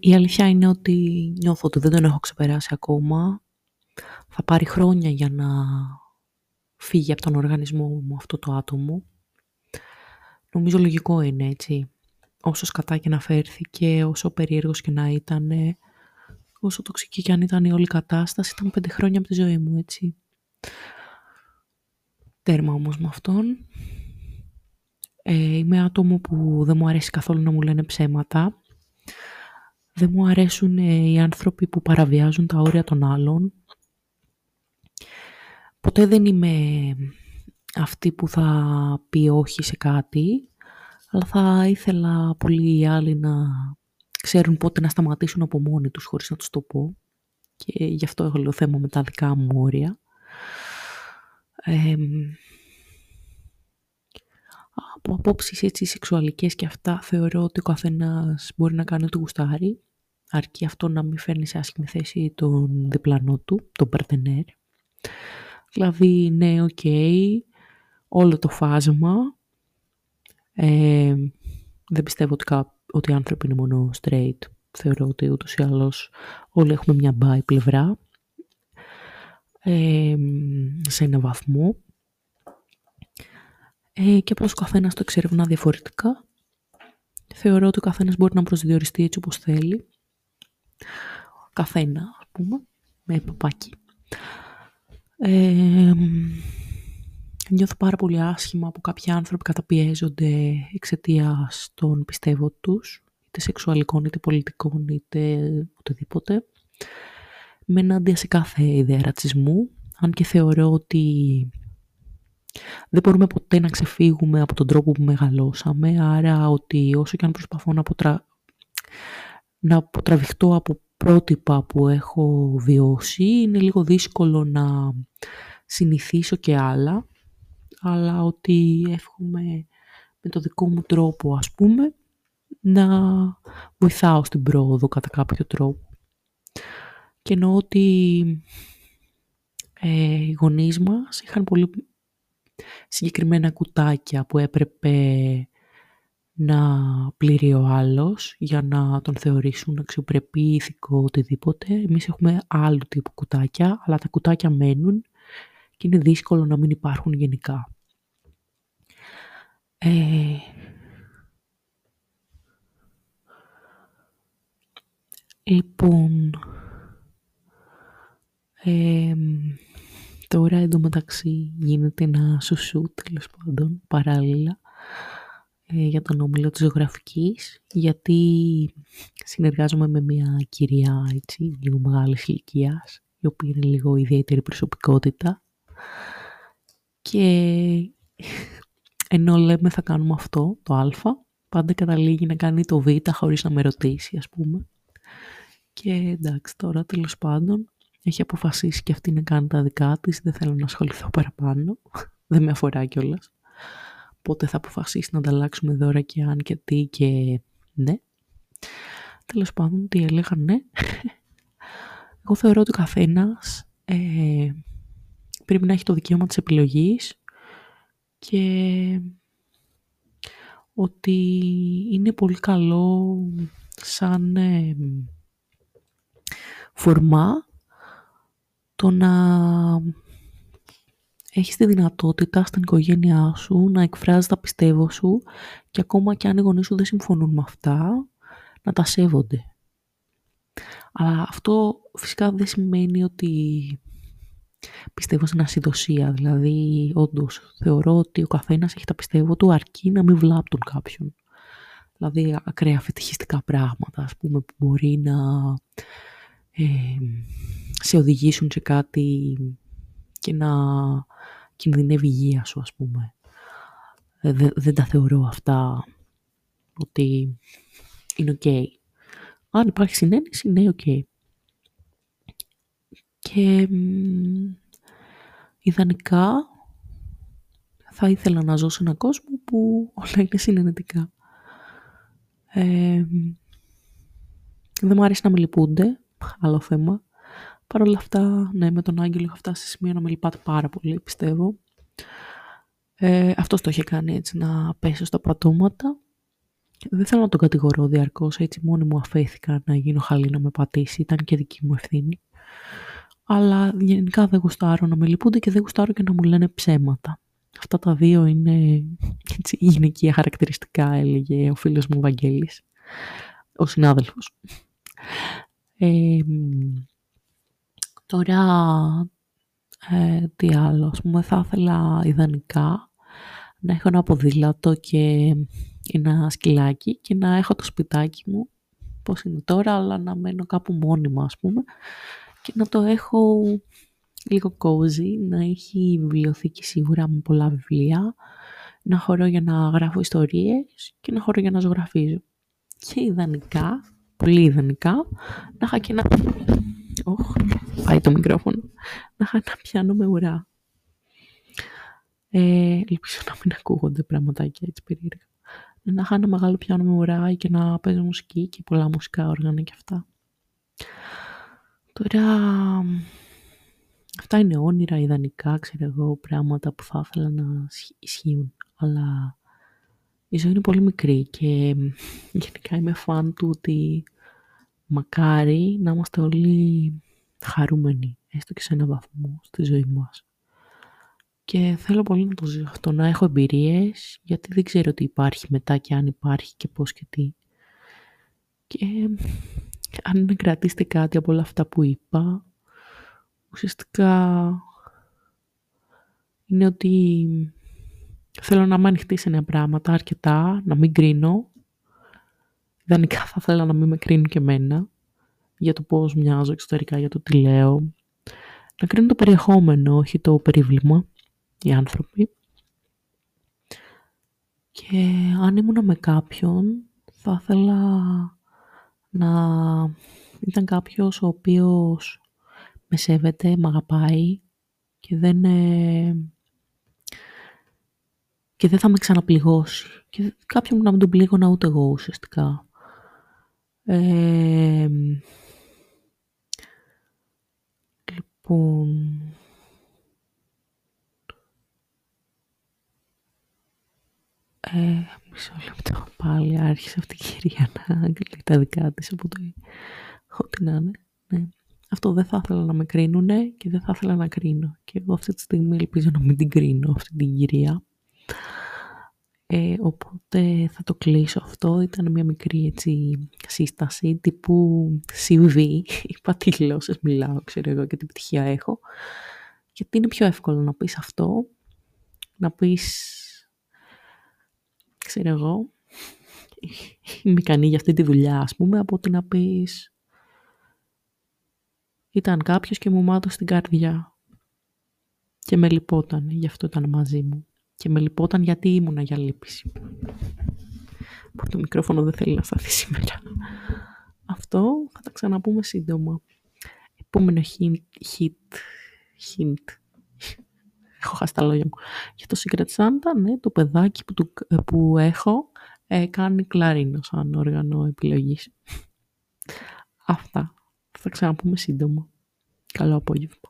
η αλήθεια είναι ότι νιώθω ότι δεν τον έχω ξεπεράσει ακόμα. Θα πάρει χρόνια για να φύγει από τον οργανισμό μου αυτό το άτομο. Νομίζω λογικό είναι έτσι. Όσο σκατά και να φέρθηκε, όσο περίεργος και να ήταν, όσο τοξική και αν ήταν η όλη κατάσταση, ήταν πέντε χρόνια από τη ζωή μου, έτσι. Τέρμα όμως με αυτόν. Ε, είμαι άτομο που δεν μου αρέσει καθόλου να μου λένε ψέματα. Δεν μου αρέσουν ε, οι άνθρωποι που παραβιάζουν τα όρια των άλλων. Ποτέ δεν είμαι αυτή που θα πει όχι σε κάτι, αλλά θα ήθελα πολύ οι άλλοι να ξέρουν πότε να σταματήσουν από μόνοι τους χωρίς να τους το πω. Και γι' αυτό έχω το θέμα με τα δικά μου όρια. από απόψεις έτσι σεξουαλικές και αυτά θεωρώ ότι ο καθένας μπορεί να κάνει ό,τι γουστάρει αρκεί αυτό να μην φέρνεις σε άσχημη θέση τον διπλανό του, τον παρτενέρ. Δηλαδή, ναι, οκ, όλο το φάσμα. Ε, δεν πιστεύω ότι, κά, ότι οι άνθρωποι είναι μόνο straight. Θεωρώ ότι ούτως ή άλλως όλοι έχουμε μια bi πλευρά. Ε, σε ένα βαθμό. Ε, και πως ο καθένας το εξερευνά διαφορετικά. Θεωρώ ότι ο καθένας μπορεί να προσδιοριστεί έτσι όπως θέλει καθένα, ας πούμε, με παπάκι. Ε, νιώθω πάρα πολύ άσχημα που κάποιοι άνθρωποι καταπιέζονται εξαιτίας των πιστεύω τους, είτε σεξουαλικών, είτε πολιτικών, είτε οτιδήποτε. Με ενάντια σε κάθε ιδέα ρατσισμού, αν και θεωρώ ότι δεν μπορούμε ποτέ να ξεφύγουμε από τον τρόπο που μεγαλώσαμε, άρα ότι όσο και αν προσπαθώ να αποτρα να αποτραβηχτώ από πρότυπα που έχω βιώσει. Είναι λίγο δύσκολο να συνηθίσω και άλλα, αλλά ότι εύχομαι με το δικό μου τρόπο, ας πούμε, να βοηθάω στην πρόοδο κατά κάποιο τρόπο. Και εννοώ ότι ε, οι γονείς μας είχαν πολύ συγκεκριμένα κουτάκια που έπρεπε να πλήρει ο άλλος για να τον θεωρήσουν αξιοπρεπή, ηθικό, οτιδήποτε. Εμείς έχουμε άλλου τύπου κουτάκια, αλλά τα κουτάκια μένουν και είναι δύσκολο να μην υπάρχουν γενικά. Ε... Λοιπόν, ε, τώρα εντωμεταξύ γίνεται ένα σουσού τέλος πάντων παράλληλα ε, για τον όμιλο της ζωγραφικής, γιατί συνεργάζομαι με μια κυρία έτσι, λίγο μεγάλης ηλικίας, η οποία είναι λίγο ιδιαίτερη προσωπικότητα. Και ενώ λέμε θα κάνουμε αυτό, το α, πάντα καταλήγει να κάνει το β χωρίς να με ρωτήσει, ας πούμε. Και εντάξει, τώρα τέλος πάντων έχει αποφασίσει και αυτή να κάνει τα δικά της, δεν θέλω να ασχοληθώ παραπάνω, δεν με αφορά κιόλας πότε θα αποφασίσει να ανταλλάξουμε δώρα και αν και τι και ναι. Τέλος πάντων, τι έλεγα ναι. Εγώ θεωρώ ότι ο καθένας ε, πρέπει να έχει το δικαίωμα της επιλογής και ότι είναι πολύ καλό σαν ε, φορμά το να έχεις τη δυνατότητα στην οικογένειά σου να εκφράζεις τα πιστεύω σου και ακόμα και αν οι γονείς σου δεν συμφωνούν με αυτά, να τα σέβονται. Αλλά αυτό φυσικά δεν σημαίνει ότι πιστεύω στην ασυδοσία. Δηλαδή, όντως θεωρώ ότι ο καθένας έχει τα πιστεύω του αρκεί να μην βλάπτουν κάποιον. Δηλαδή, ακραία φετιχιστικά πράγματα, ας πούμε, που μπορεί να ε, σε οδηγήσουν σε κάτι και να κινδυνεύει η υγεία σου, ας πούμε. Ε, δεν, τα θεωρώ αυτά ότι είναι ok. Αν υπάρχει συνένεση, ναι, ok. Και ιδανικά θα ήθελα να ζω σε έναν κόσμο που όλα είναι συνενετικά. Ε, δεν μου αρέσει να με λυπούνται, άλλο θέμα. Παρ' όλα αυτά, ναι, με τον Άγγελο είχα φτάσει σε σημείο να με λυπάται πάρα πολύ, πιστεύω. Ε, αυτός το είχε κάνει έτσι να πέσω στα πατώματα. δεν θέλω να τον κατηγορώ διαρκώς, έτσι μόνη μου αφέθηκα να γίνω χαλή να με πατήσει, ήταν και δική μου ευθύνη. Αλλά γενικά δεν γουστάρω να με λυπούνται και δεν γουστάρω και να μου λένε ψέματα. Αυτά τα δύο είναι έτσι, γυναικεία χαρακτηριστικά, έλεγε ο φίλος μου Βαγγέλης, ο συνάδελφος. Ε, τώρα, ε, τι άλλο, ας πούμε, θα ήθελα ιδανικά να έχω ένα ποδήλατο και ένα σκυλάκι και να έχω το σπιτάκι μου, πώς είναι τώρα, αλλά να μένω κάπου μόνιμα, ας πούμε, και να το έχω λίγο cozy, να έχει βιβλιοθήκη σίγουρα με πολλά βιβλία, να χωρώ για να γράφω ιστορίες και να χωρώ για να ζωγραφίζω. Και ιδανικά, πολύ ιδανικά, να είχα και ένα... Οχ, πάει το μικρόφωνο. Να είχα ένα πιάνο με ουρά. Ε, ελπίζω να μην ακούγονται πραγματάκια έτσι περίεργα. Να είχα ένα μεγάλο πιάνο με ουρά και να παίζω μουσική και πολλά μουσικά όργανα και αυτά. Τώρα, αυτά είναι όνειρα, ιδανικά, ξέρω εγώ, πράγματα που θα ήθελα να ισχύουν. Αλλά η ζωή είναι πολύ μικρή και γενικά είμαι φαν του ότι μακάρι να είμαστε όλοι χαρούμενοι, έστω και σε έναν βαθμό στη ζωή μας. Και θέλω πολύ να το ζήσω αυτό, να έχω εμπειρίες, γιατί δεν ξέρω τι υπάρχει μετά και αν υπάρχει και πώς και τι. Και αν κρατήσετε κάτι από όλα αυτά που είπα, ουσιαστικά είναι ότι θέλω να είμαι ανοιχτή σε νέα πράγματα αρκετά, να μην κρίνω. Ιδανικά θα ήθελα να μην με κρίνουν και εμένα για το πώς μοιάζω εξωτερικά, για το τι λέω. Να κρίνω το περιεχόμενο, όχι το περίβλημα, οι άνθρωποι. Και αν ήμουν με κάποιον, θα ήθελα να ήταν κάποιος ο οποίος με σέβεται, με αγαπάει και δεν, ε, και δεν θα με ξαναπληγώσει. Και κάποιον να μην τον πλήγωνα ούτε εγώ ουσιαστικά. Ε, λοιπόν... Ε, μισό λεπτό πάλι άρχισε αυτή η κυρία να αγγλεί τα δικά της από το ό,τι να είναι. Ναι. Αυτό δεν θα ήθελα να με κρίνουνε και δεν θα ήθελα να κρίνω. Και εγώ αυτή τη στιγμή ελπίζω να μην την κρίνω αυτή την κυρία. Ε, οπότε θα το κλείσω αυτό. Ήταν μια μικρή έτσι σύσταση τύπου CV. Είπα τι γλώσσες μιλάω, ξέρω εγώ και τι πτυχία έχω. Γιατί είναι πιο εύκολο να πεις αυτό. Να πεις, ξέρω εγώ, είμαι ικανή για αυτή τη δουλειά ας πούμε, από ότι να πεις ήταν κάποιος και μου μάτωσε την καρδιά. Και με λυπόταν, γι' αυτό ήταν μαζί μου. Και με λυπόταν γιατί ήμουνα για λύπηση. Που το μικρόφωνο δεν θέλει να σταθεί σήμερα. Αυτό θα τα ξαναπούμε σύντομα. Επόμενο hint, hit, hint. Έχω χάσει τα λόγια μου. Για το Secret Santa, ναι, το παιδάκι που, που έχω ε, κάνει κλαρίνο σαν όργανο επιλογής. Αυτά. Θα ξαναπούμε σύντομα. Καλό απόγευμα.